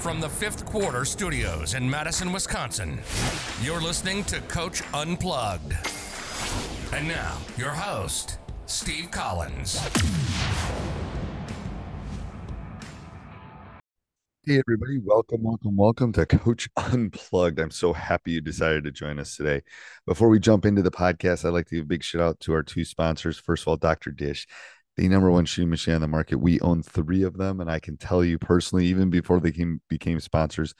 From the fifth quarter studios in Madison, Wisconsin, you're listening to Coach Unplugged. And now, your host, Steve Collins. Hey, everybody. Welcome, welcome, welcome to Coach Unplugged. I'm so happy you decided to join us today. Before we jump into the podcast, I'd like to give a big shout out to our two sponsors. First of all, Dr. Dish the number one shooting machine on the market. We own three of them, and I can tell you personally, even before they came, became sponsors,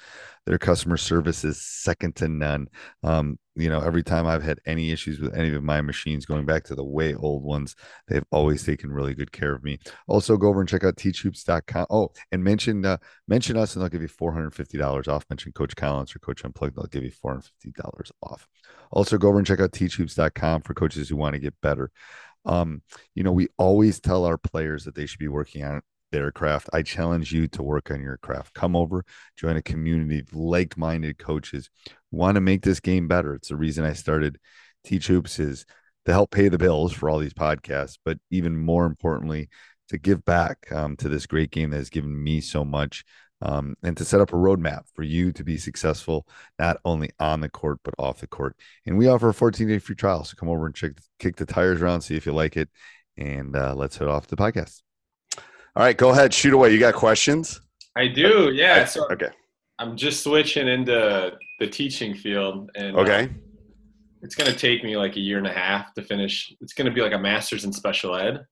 their customer service is second to none. Um, you know, every time I've had any issues with any of my machines, going back to the way old ones, they've always taken really good care of me. Also, go over and check out teachhoops.com. Oh, and mention uh, mention us, and they'll give you four hundred fifty dollars off. Mention Coach Collins or Coach Unplugged, they'll give you four hundred fifty dollars off. Also, go over and check out teachhoops.com for coaches who want to get better. Um, you know, we always tell our players that they should be working on their craft. I challenge you to work on your craft. Come over, join a community of like-minded coaches who want to make this game better. It's the reason I started Teach Hoops is to help pay the bills for all these podcasts, but even more importantly, to give back um, to this great game that has given me so much um, and to set up a roadmap for you to be successful not only on the court but off the court. And we offer a 14 day free trial, so come over and check kick the tires around, see if you like it, and uh, let's head off to the podcast. All right, go ahead, shoot away. You got questions? I do, yeah. So okay, I'm just switching into the teaching field, and uh, okay. Uh, it's going to take me like a year and a half to finish. It's going to be like a master's in special ed.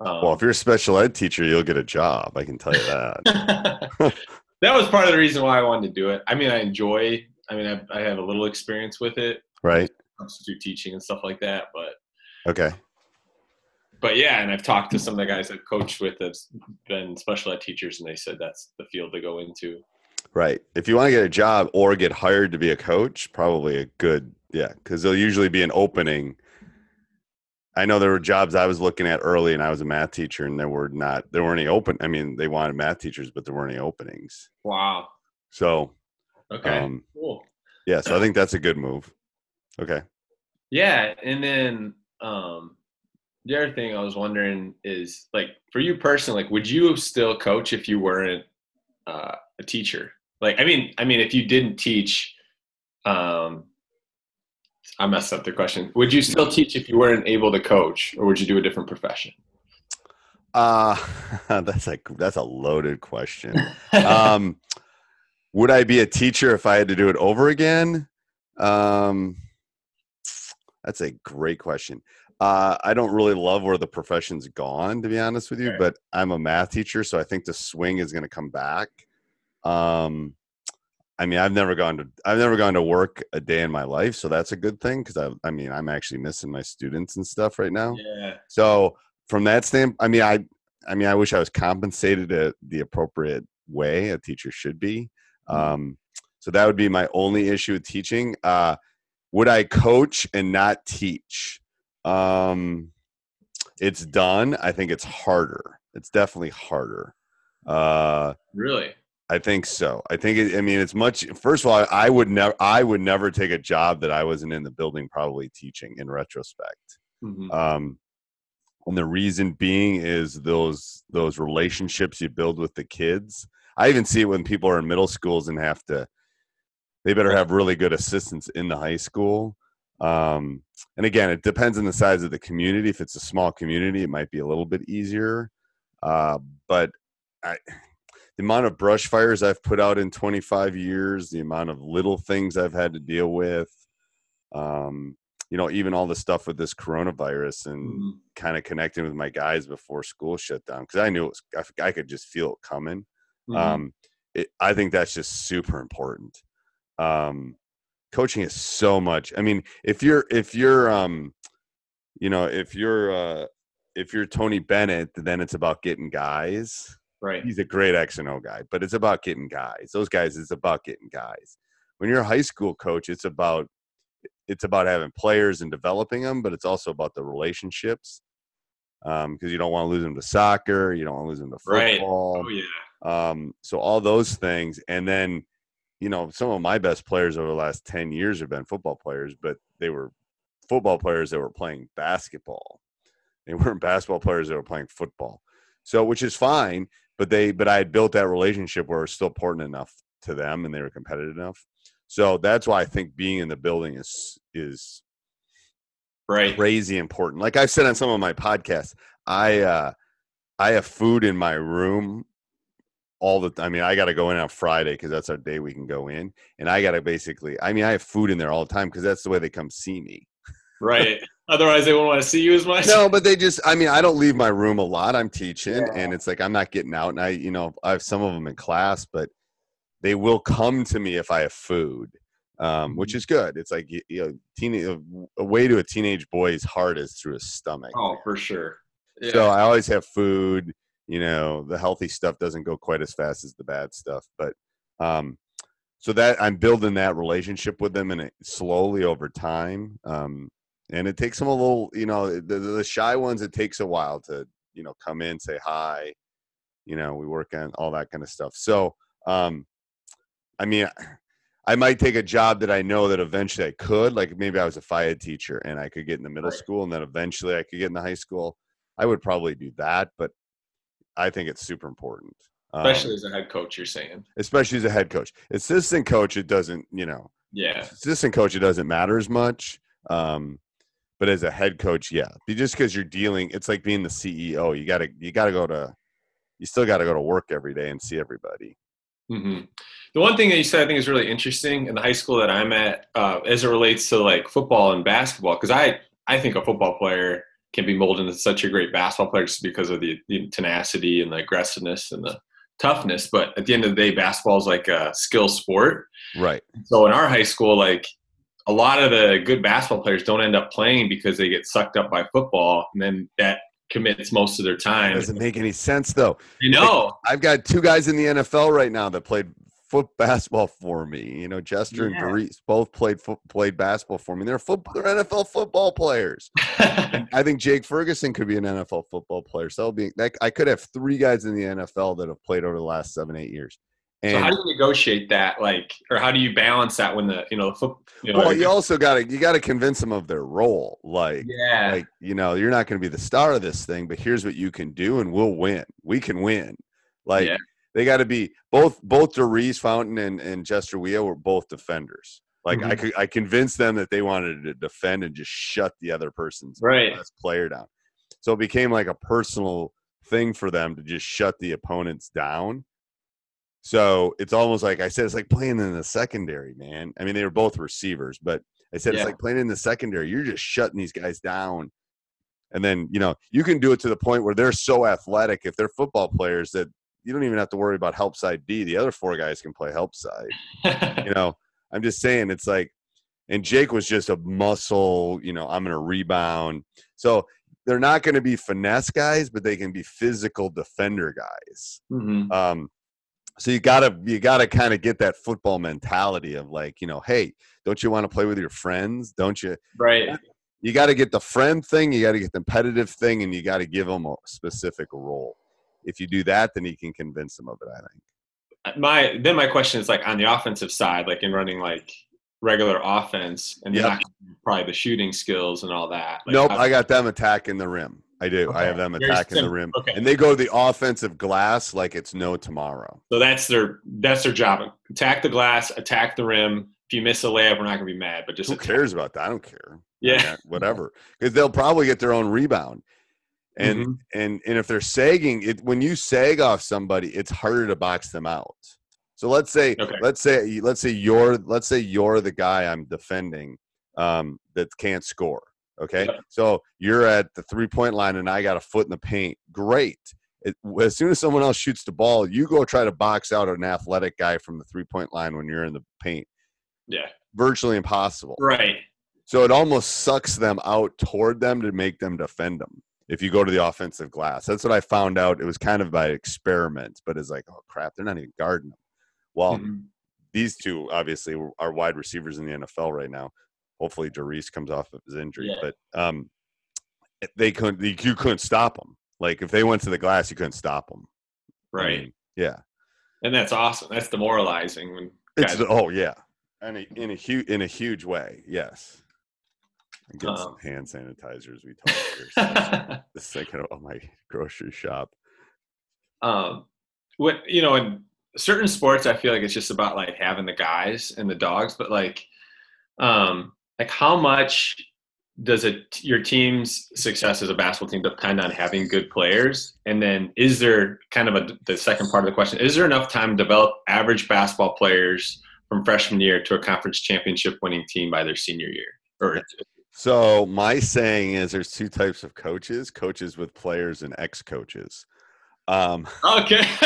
Um, well, if you're a special ed teacher, you'll get a job. I can tell you that. that was part of the reason why I wanted to do it. I mean, I enjoy. I mean, I, I have a little experience with it, right? Substitute teaching and stuff like that. But okay. But yeah, and I've talked to some of the guys I've coached with that's been special ed teachers, and they said that's the field to go into. Right. If you want to get a job or get hired to be a coach, probably a good yeah, because there'll usually be an opening I know there were jobs I was looking at early, and I was a math teacher, and there were not there weren't any open. I mean, they wanted math teachers, but there weren't any openings. Wow. So, okay, um, cool. Yeah, so I think that's a good move. Okay. Yeah, and then um, the other thing I was wondering is like for you personally, like would you still coach if you weren't uh, a teacher? Like, I mean, I mean, if you didn't teach, um, I messed up the question. Would you still teach if you weren't able to coach, or would you do a different profession? Uh that's a that's a loaded question. um, would I be a teacher if I had to do it over again? Um, that's a great question. Uh, I don't really love where the profession's gone, to be honest with you. Right. But I'm a math teacher, so I think the swing is going to come back. Um, I mean, I've never gone to I've never gone to work a day in my life, so that's a good thing because I I mean I'm actually missing my students and stuff right now. Yeah. So from that standpoint, I mean I I mean I wish I was compensated at the appropriate way a teacher should be. Mm-hmm. Um, so that would be my only issue with teaching. Uh, would I coach and not teach? Um, it's done. I think it's harder. It's definitely harder. Uh, really? I think so. I think it, I mean it's much. First of all, I, would never. I would never take a job that I wasn't in the building, probably teaching. In retrospect, mm-hmm. um, and the reason being is those those relationships you build with the kids. I even see it when people are in middle schools and have to. They better have really good assistants in the high school. Um, and again, it depends on the size of the community. If it's a small community, it might be a little bit easier. Uh, but I the amount of brush fires I've put out in 25 years, the amount of little things I've had to deal with, um, you know, even all the stuff with this coronavirus and Mhm. kind of connecting with my guys before school shut down because I knew it was, I, I could just feel it coming. Mhm. Um, it, I think that's just super important. Um, coaching is so much. I mean, if you're if you're um, you know, if you're uh, if you're Tony Bennett, then it's about getting guys. Right. He's a great X and O guy, but it's about getting guys. Those guys, it's about getting guys. When you're a high school coach, it's about it's about having players and developing them, but it's also about the relationships. Um, because you don't want to lose them to soccer, you don't want to lose them to Right. football. Oh yeah. Um, so all those things, and then you know, some of my best players over the last ten years have been football players, but they were football players that were playing basketball. They weren't basketball players that were playing football. So, which is fine, but they, but I had built that relationship where it's still important enough to them, and they were competitive enough. So that's why I think being in the building is is Right. crazy important. Like I've said on some of my podcasts, I uh I have food in my room all the I mean, I got to go in on Friday because that's our day we can go in, and I got to basically. I mean, I have food in there all the time because that's the way they come see me. Right. Otherwise, they won't want to see you as much. No, but they just. I mean, I don't leave my room a lot. I'm teaching, Yeah. and it's like I'm not getting out, and I, you know, I have some of them in class, but they will come to me if I have food. Um, which is good. It's like you know, teen, a way to a teenage boy's heart is through his stomach. Oh, for sure. Yeah. So I always have food. You know, the healthy stuff doesn't go quite as fast as the bad stuff, but um, so that I'm building that relationship with them, and it slowly over time. Um, and it takes them a little, you know, the, the shy ones. It takes a while to, you know, come in, say hi. You know, we work on all that kind of stuff. So, um, I mean, I might take a job that I know that eventually I could, like maybe I was a phy ed teacher and I could get in the middle Right. school, and then eventually I could get in the high school. I would probably do that, but I think it's super important, Um, Especially as a head coach, you're saying. especially as a head coach. Assistant coach, it doesn't, you know, Yeah. assistant coach, it doesn't matter as much. Um, but as a head coach, yeah, just because you're dealing, it's like being the CEO. You gotta, you gotta go to, you still gotta go to work every day and see everybody. hmm The one thing that you said I think is really interesting in the high school that I'm at, uh, as it relates to like football and basketball, because I I think a football player can be molded into such a great basketball player just because of the, the tenacity and the aggressiveness and the toughness. But at the end of the day, basketball is like a skill sport. Right. So in our high school, like a lot of the good basketball players don't end up playing because they get sucked up by football, and then that commits most of their time. Doesn't make any sense though. You know, I've got two guys in the NFL right now that played foot basketball for me. You know, Jester Yeah. and Daurice both played foot, played basketball for me. They're foot, they're NFL football players. I think Jake Ferguson could be an NFL football player. So that'll be that, I could have three guys in the NFL that have played over the last seven eight years. So how do you negotiate that, like, or how do you balance that when the you know foot? You know, well, you also got to you got to convince them of their role. Like yeah, like you know you're not going to be the star of this thing, but here's what you can do, and we'll win. We can win. Like Yeah. they got to be both both Daurice Fountain and and Jester Weah were both defenders. Like I Mhm. could I convinced them that they wanted to defend and just shut the other person's Right. player down. So it became like a personal thing for them to just shut the opponents down. So it's almost like I said, it's like playing in the secondary, man. I mean, they were both receivers, but I said Yeah. it's like playing in the secondary. You're just shutting these guys down. And then, you know, you can do it to the point where they're so athletic if they're football players that you don't even have to worry about help side D. The other four guys can play help side you know, I'm just saying it's like, and Jake was just a muscle, you know, I'm going to rebound. So they're not going to be finesse guys, but they can be physical defender guys. Mhm. Um, so you gotta you gotta kind of get that football mentality of like, you know, hey, don't you want to play with your friends? Don't you? right. You got to get the friend thing, you got to get the competitive thing, and you got to give them a specific role. If you do that, then you can convince them of it. I think. Uh, my then my question is like on the offensive side, like in running like regular offense, and Yep. not probably the shooting skills and all that. Like, nope, how- I got them attacking the rim. I do. I have them attacking the rim, Okay. and they go the offensive glass like it's no tomorrow. So that's their that's their job. Attack the glass, attack the rim. If you miss a layup, we're not gonna be mad, but just Who attack. cares about that? I don't care. Yeah. I mean, whatever, because they'll probably get their own rebound. And Mhm. and and if they're sagging, it when you sag off somebody, it's harder to box them out. So let's say Okay. let's say let's say you're let's say you're the guy I'm defending um, that can't score. Okay, Yep. so you're at the three point line and I got a foot in the paint. Great. It, as soon as someone else shoots the ball, you go try to box out an athletic guy from the three point line when you're in the paint. Yeah. Virtually impossible. Right. So it almost sucks them out toward them to make them defend them. If you go to the offensive glass, that's what I found out. It was kind of by experiment, but it's like, oh crap, they're not even guarding them. Well, Mhm. these two obviously are wide receivers in the NFL right now. Hopefully, Daurice comes off of his injury, Yeah. but um, they couldn't. You couldn't stop them. Like if they went to the glass, you couldn't stop them. Right. yeah. and that's awesome. That's demoralizing when It's guys. oh yeah, in a in a huge in a huge way. Yes. And Get some Um, hand sanitizers. We you. the second of my grocery shop. um, what you know, in certain sports, I feel like it's just about like having the guys and the dogs, but like, um, like how much does it your team's success as a basketball team depend on having good players? And then is there kind of a the second part of the question? Is there enough time to develop average basketball players from freshman year to a conference championship winning team by their senior year? Or So my saying is there's two types of coaches, coaches with players and ex-coaches. Um okay,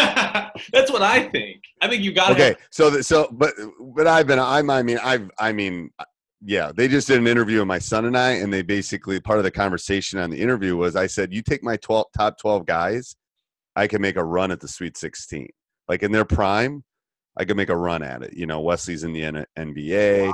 that's what I think. I think you got okay, so the, so but but I've been I'm I mean I've I mean yeah, they just did an interview with my son and I and they basically part of the conversation on the interview was I said you take my 12 top 12 guys, I can make a run at the Sweet 16. Like in their prime, I could make a run at it. You know, Wesley's in the N- NBA.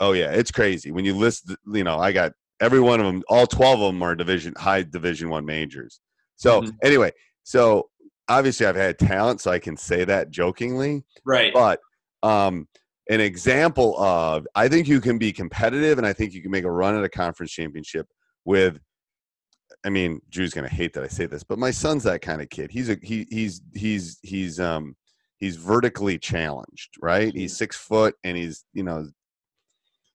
Oh yeah, it's crazy when you list. You know, I got every one of them. All twelve of them are division high division one majors. So Mhm. anyway, so obviously I've had talent, so I can say that jokingly. right. But um, an example of I think you can be competitive, and I think you can make a run at a conference championship with. I mean, Drew's gonna hate that I say this, but my son's that kind of kid. He's a he he's he's he's um he's vertically challenged, right? He's six foot and he's you know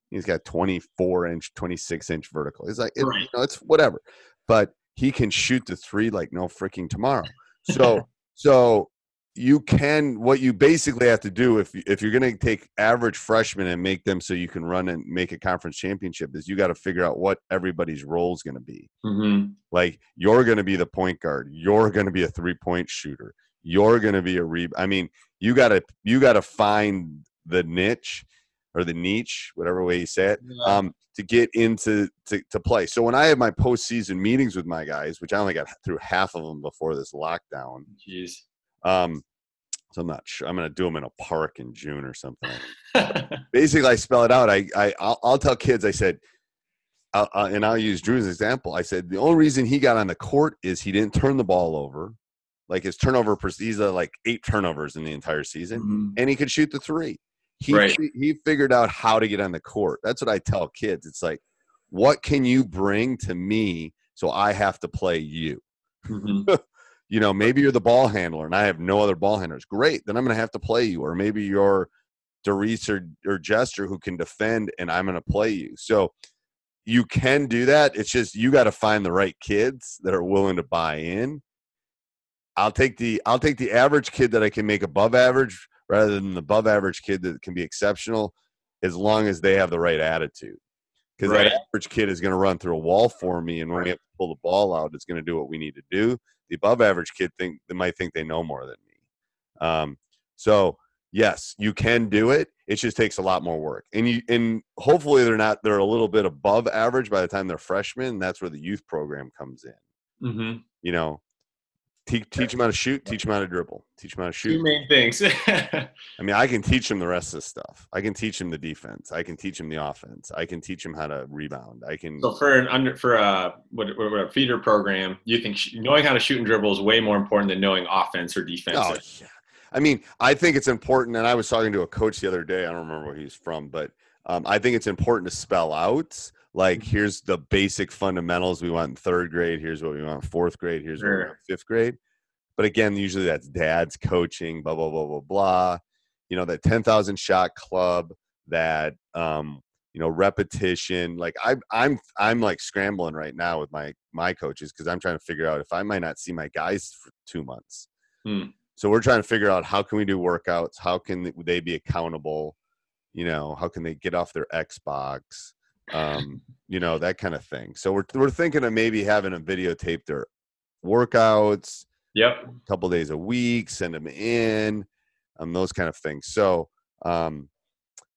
he's got 24 inch 26 inch vertical he's like it, Right. you know, it's whatever but he can shoot the three like no freaking tomorrow so so you can what you basically have to do if if you're going to take average freshmen and make them so you can run and make a conference championship is you got to figure out what everybody's role is going to be. Hmm like you're going to be the point guard. You're going to be a three point shooter. You're going to be a re i mean you got to you got to find the niche or the niche whatever way you say it um, to get into to, to play. So when i have my postseason meetings with my guys which i only got through half of them before this lockdown Jeez. Um, so i'm not sure i'm going to do them in a park in june or something basically i spell it out i, I I'll, I'll tell kids i said uh, uh, and i'll use drew's example i said the only reason he got on the court is he didn't turn the ball over like his turnover he's uh, like eight turnovers in the entire season Mhm. and he could shoot the three he, Right. he figured out how to get on the court that's what i tell kids it's like what can you bring to me so i have to play you Mhm. you know, maybe you're the ball handler and I have no other ball handlers. Great. Then I'm going to have to play you. Or maybe you're Daurice or, or Jester who can defend and I'm going to play you. So you can do that. It's just you got to find the right kids that are willing to buy in. I'll take the I'll take the average kid that I can make above average rather than the above average kid that can be exceptional as long as they have the right attitude. Because Right. that average kid is going to run through a wall for me, and when we have to pull the ball out, it's going to do what we need to do the above average kid think they might think they know more than me. Um, so yes, you can do it. It just takes a lot more work, and you and hopefully they're not they're a little bit above average by the time they're freshmen. That's where the youth program comes in. Mhm. You know, teach teach them how to shoot, teach them how to dribble, teach them how to shoot. Two main things. I mean, I can teach them the rest of the stuff. I can teach them the defense. I can teach them the offense. I can teach them how to rebound. I can. so for an under for a what, what, what a feeder program, you think sh- knowing how to shoot and dribble is way more important than knowing offense or defense. Oh, yeah. I mean, I think it's important, and I was talking to a coach the other day. I don't remember where he's from, but um, I think it's important to spell out like Mm-hmm. here's the basic fundamentals we want in third grade. Here's what we want in fourth grade. Here's what we want in fifth grade. But again, usually that's dad's coaching. Blah blah blah blah blah. You know that ten thousand shot club. That um, you know repetition like i i'm i'm like scrambling right now with my my coaches because i'm trying to figure out if i might not see my guys for two months Hmm. so we're trying to figure out how can we do workouts how can they be accountable you know how can they get off their xbox um you know that kind of thing so we're, we're thinking of maybe having them videotape their workouts Yep. a couple days a week, send them in, um, those kind of things. So, um,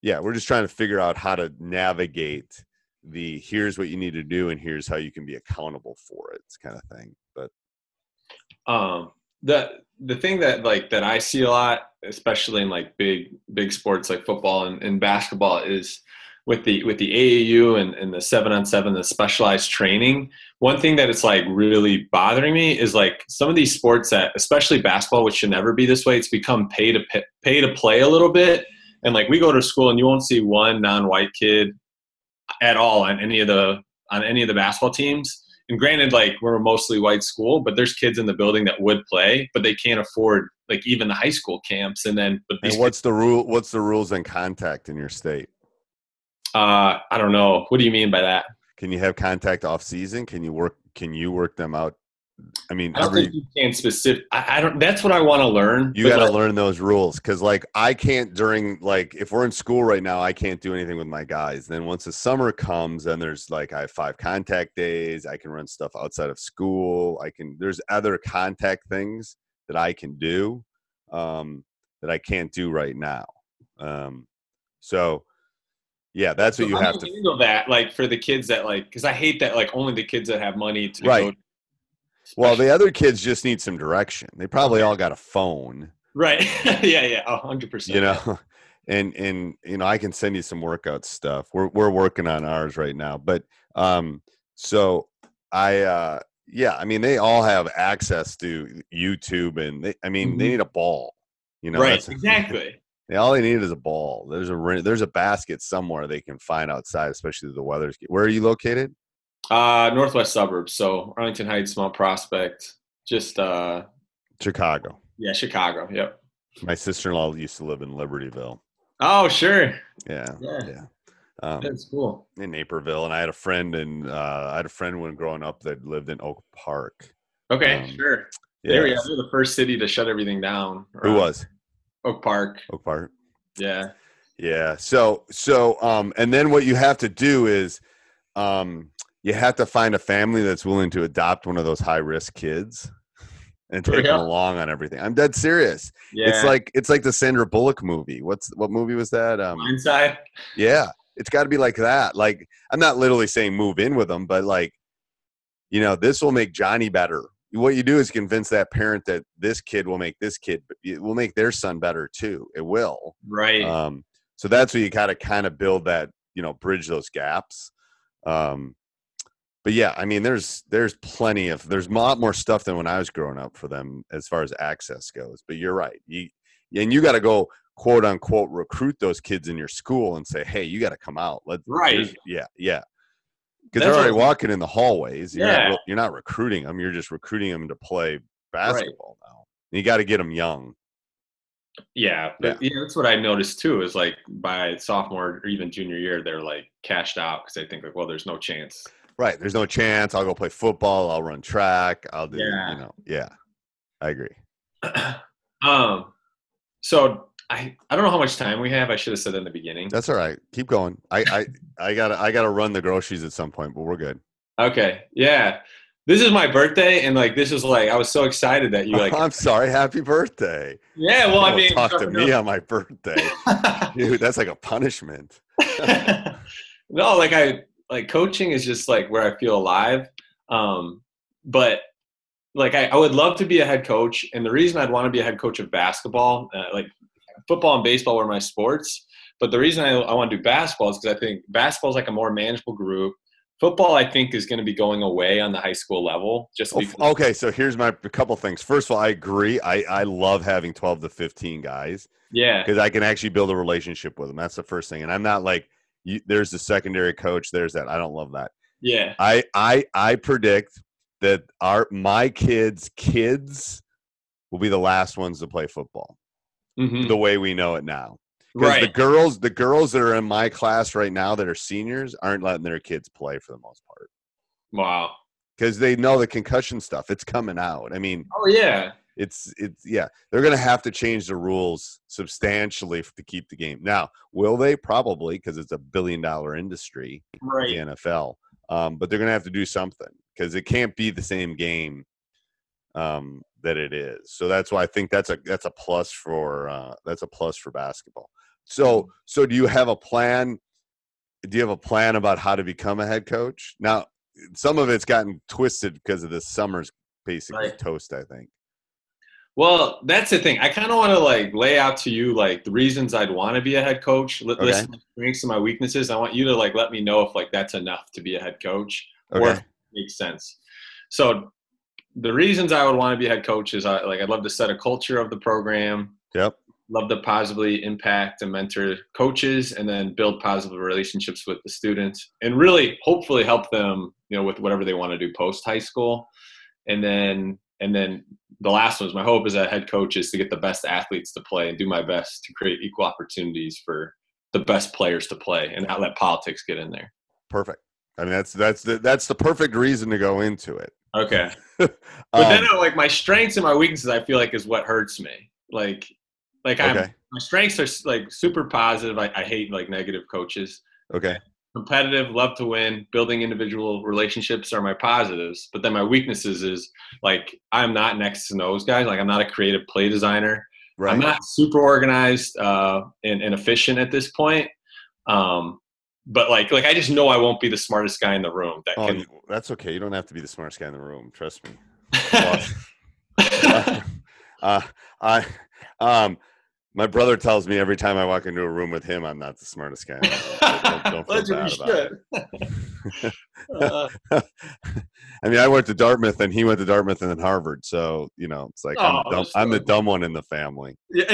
yeah, we're just trying to figure out how to navigate the here's what you need to do and here's how you can be accountable for it kind of thing. But um the the thing that like that i see a lot especially in like big big sports like football and, and basketball is with the with the aau and, and the seven on seven the specialized training one thing that it's like really bothering me is like some of these sports that especially basketball which should never be this way it's become pay to pay, pay to play a little bit and like we go to school and you won't see one non-white kid at all on any of the on any of the basketball teams and granted like we're a mostly white school but there's kids in the building that would play but they can't afford like even the high school camps and then but and what's the rule? What's the rules on contact in your state? Uh i don't know what do you mean by that Can you have contact off season? Can you work? Can you work them out? I mean, i every think you can specific I, I don't that's what i want to learn you got to like, learn those rules because like i can't during like if we're in school right now i can't do anything with my guys then once the summer comes then there's like i have five contact days i can run stuff outside of school i can there's other contact things that i can do um that i can't do right now um so yeah that's what so you how have to handle that like for the kids that like because i hate that like only the kids that have money to Right. go well the other kids just need some direction. They probably all got a phone. Right. Yeah yeah. A hundred percent. You know? And and you know i can send you some workout stuff. We're we're working on ours right now. But um so i uh yeah i mean they all have access to youtube and they, i mean they Mhm. need a ball. You know right. exactly. they, all they need is a ball there's a there's a basket somewhere they can find outside especially the weather's where are you located Uh, northwest suburbs. So Arlington Heights, Mount Prospect, just uh, chicago yeah, Chicago. Yep. my sister-in-law used to live in libertyville Oh, sure. yeah Yeah. yeah um, That's cool. in Naperville, and I had a friend, and uh, I had a friend when growing up that lived in Oak Park. Okay, um, sure. Yeah, There we are. They're the first city to shut everything down. who was Oak Park? Oak Park? Yeah. Yeah. So, so, um, and then what you have to do is, um, you have to find a family that's willing to adopt one of those high risk kids and take Yeah. them along on everything. I'm dead serious. Yeah. It's like it's like the Sandra Bullock movie. What's what movie was that? Um, Blindside. Yeah, it's got to be like that. Like I'm not literally saying move in with them, but like, you know, this will make Johnny better. What you do is convince that parent that this kid will make this kid, it will make their son better too. It will. Right. Um, so that's where you got to kind of build that, you know, bridge those gaps. Um, but yeah, I mean, there's there's plenty of there's a lot more stuff than when I was growing up for them as far as access goes. But you're right, you and you got to go quote unquote recruit those kids in your school and say, hey, you got to come out. let's Right. Yeah, yeah. Because they're already walking in the hallways. You're, Yeah. not, you're not recruiting them. You're just recruiting them to play basketball now. You got to get them young. yeah. But yeah. that's what I noticed too. Is like by sophomore or even junior year, they're like cashed out because they think like, well, there's no chance. Right. There's no chance. I'll go play football. I'll run track. I'll do, Yeah. you know, yeah. I agree. um. So I I don't know how much time we have. I should have said in the beginning. That's all right. Keep going. I, I, I gotta, I gotta run the groceries at some point, but we're good. Okay. Yeah. This is my birthday, and like this is like I was so excited that you like. I'm sorry. Happy birthday. yeah. Well, I mean, talk to me on my birthday, dude. That's like a punishment. no, like I like coaching is just like where I feel alive. Um, but like I, I would love to be a head coach, and the reason I'd want to be a head coach of basketball, uh, like football and baseball were my sports. But the reason I, I want to do basketball is because I think basketball is like a more manageable group. Football, I think, is going to be going away on the high school level. Just because, okay, so here's my a couple things. First of all, I agree. I, I love having 12 to 15 guys yeah, because I can actually build a relationship with them. That's the first thing. And I'm not like, you, there's the secondary coach. There's that. I don't love that. yeah, I I I predict that our my kids' kids will be the last ones to play football hmm the way we know it now. Because Right. the girls, the girls that are in my class right now that are seniors aren't letting their kids play for the most part Wow. because they know the concussion stuff. It's coming out. I mean, Oh yeah. it's it's yeah. They're gonna have to change the rules substantially to keep the game. Now, will they? Probably because it's a billion dollar industry, Right. the NFL. Um, but they're gonna have to do something because it can't be the same game um, that it is. So that's why I think that's a that's a plus for uh, that's a plus for basketball. So so do you have a plan? Do you have a plan about how to become a head coach? Now, some of it's gotten twisted because of this summer's basically Right. toast. I think. Well, that's the thing. I kind of want to like lay out to you like the reasons I'd want to be a head coach. Li- Okay. List my strengths and my weaknesses. I want you to like let me know if like that's enough to be a head coach or Okay. if it makes sense. So the reasons I would want to be head coach is I like I'd love to set a culture of the program. Yep. Love to positively impact and mentor coaches, and then build positive relationships with the students, and really hopefully help them, you know, with whatever they want to do post high school, and then and then the last one is my hope as a head coach is to get the best athletes to play and do my best to create equal opportunities for the best players to play and not let politics get in there. Perfect. I mean, that's that's the, that's the perfect reason to go into it. Okay. But then Um, uh, like my strengths and my weaknesses, I feel like is what hurts me. Like, like I'm Okay. my strengths are like super positive. I, I hate like negative coaches. okay. Competitive, love to win. Building individual relationships are my positives. But then my weaknesses is like I'm not next to those guys. Like I'm not a creative play designer. Right. I'm not super organized uh, and, and efficient at this point. Um, but like, like I just know I won't be the smartest guy in the room. That Oh, can... that's okay. You don't have to be the smartest guy in the room. Trust me. uh, I, um, my brother tells me every time I walk into a room with him, I'm not the smartest guy. the. Don't, don't feel bad about. Uh, I mean, I went to Dartmouth, and he went to Dartmouth and then Harvard. So you know, it's like I'm, Oh, dumb, I'm the dumb one in the family. yeah,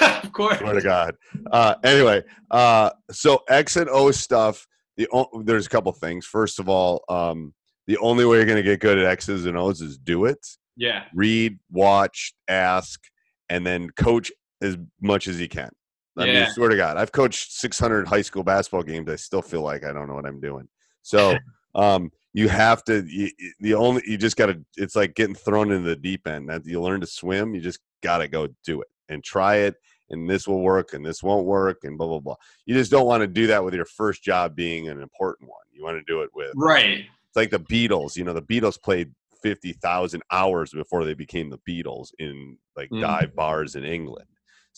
yeah, of course. Swear to God. Uh, anyway, uh, so X and O stuff. The o- there's a couple things. First of all, um, the only way you're going to get good at X's and O's is do it. Yeah, Read, watch, ask, and then coach as much as you can. I mean, Yeah. swear to God, I've coached 600 high school basketball games. I still feel like I don't know what I'm doing. So um, you have to. You, the only you just got to. It's like getting thrown into the deep end. That you learn to swim, you just got to go do it and try it. And this will work, and this won't work, and blah blah blah. You just don't want to do that with your first job being an important one. You want to do it with right. it's like the Beatles. You know, the Beatles played fifty thousand hours before they became the Beatles in like Mm. dive bars in England.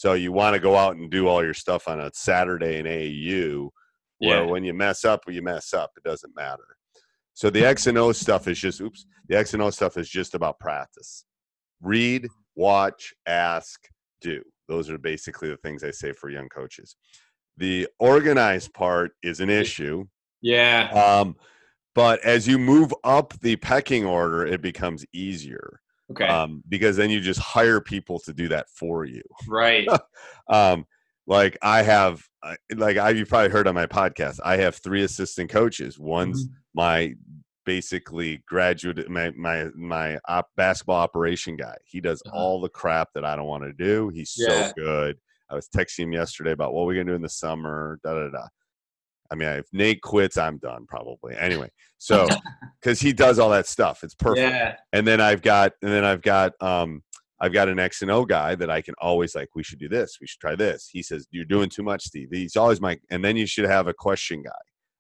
So you want to go out and do all your stuff on a Saturday in AAU, where Yeah. when you mess up, you mess up. It doesn't matter. So the X and O stuff is just oops. The X and O stuff is just about practice. Read, watch, ask, do. Those are basically the things I say for young coaches. The organized part is an issue. Yeah. Um, but as you move up the pecking order, it becomes easier Okay. um, because then you just hire people to do that for you. right. Um, like I have, like I you probably heard on my podcast, I have three assistant coaches. One's Mm-hmm. my basically graduate, my my my op, basketball operation guy. He does Uh-huh. all the crap that I don't want to do. He's Yeah. so good. I was texting him yesterday about what we're gonna do in the summer. Da da da. I mean, if Nate quits, I'm done probably. Anyway, so because he does all that stuff, it's perfect. Yeah. And then I've got, and then I've got, um, I've got an X and O guy that I can always like. We should do this. We should try this. He says you're doing too much, Steve. He's always my. And then you should have a question guy,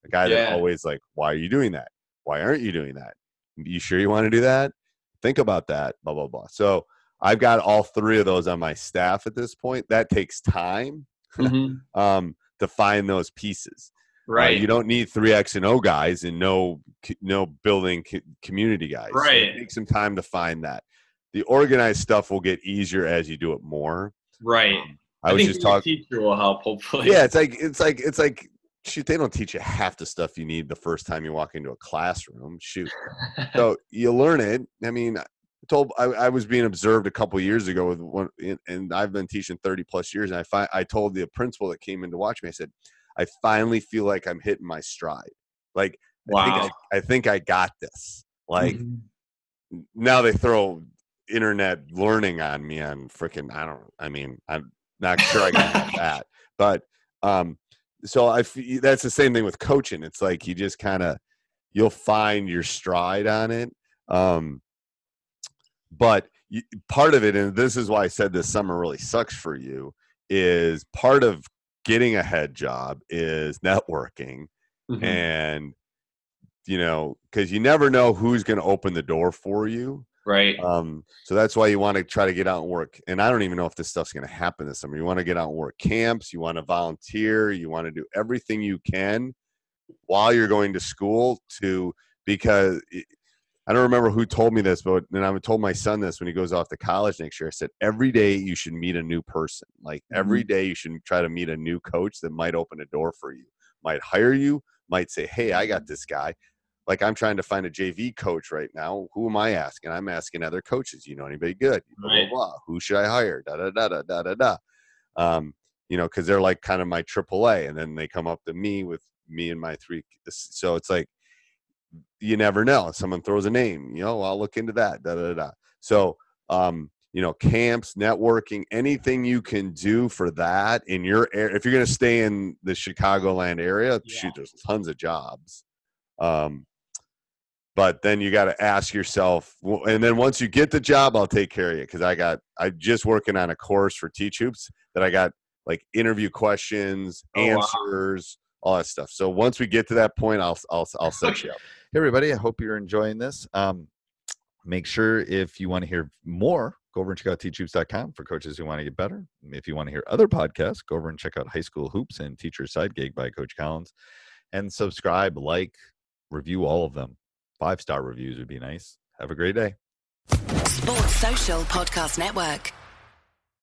a guy that always like, why are you doing that? Why aren't you doing that? You sure you want to do that? Think about that. Blah blah blah. So I've got all three of those on my staff at this point. That takes time Mhm. um, to find those pieces. Uh, Right. you don't need three X and O guys and no no building co- community guys. Right. it takes some time to find that. The organized stuff will get easier as you do it more. right. Um, I, was think just talking. Teacher will help. Hopefully. Yeah, it's like it's like it's like shoot. They don't teach you half the stuff you need the first time you walk into a classroom. Shoot. so you learn it. I mean, I told I, I was being observed a couple years ago with one, and- and I've been teaching thirty plus years. And I find I told the principal that came in to watch me. I said, I finally feel like I'm hitting my stride. Like I Wow. think I, I think I got this. Like Mhm. now they throw internet learning on me on freaking I don't. I mean, I'm not sure I got that, but um, so I f- that's the same thing with coaching. It's like you just kind of you'll find your stride on it. Um, but you, part of it, and this is why I said this summer really sucks for you, is part of getting a head job is networking Mhm. and you know because you never know who's going to open the door for you right. um, so that's why you want to try to get out and work. And I don't even know if this stuff's going to happen this summer. You want to get out and work camps. You want to volunteer. You want to do everything you can while you're going to school to because I don't remember who told me this, but and I told my son this when he goes off to college next year. I said every day you should meet a new person. Like every day you should try to meet a new coach that might open a door for you, might hire you, might say, "Hey, I got this guy." like I'm trying to find a JV coach right now. Who am I asking? I'm asking other coaches. You know anybody good? Blah, blah, blah. Who should I hire? Da da da da da da da. Um, you know, because they're like kind of my AAA, and then they come up to me with me and my three. So it's like you never know. Someone throws a name. You know, I'll look into that. Da da da. So um, you know, camps, networking, anything you can do for that in your area. If you're going to stay in the Chicagoland area, Yeah. shoot, there's tons of jobs. Um, but then you got to ask yourself and then once you get the job i'll take care of you because i got i'm just working on a course for teach hoops that i got like interview questions Oh, wow. Answers all that stuff so once we get to that point i'll i'll, I'll set you up Hey, everybody. I hope you're enjoying this. Um, make sure if you want to hear more, go over and check out teachhoops.com for coaches who want to get better. If you want to hear other podcasts, go over and check out High School Hoops and Teacher Side Gig by Coach Collins. And subscribe, like, review all of them. Five star reviews would be nice. Have a great day. Sports Social Podcast Network.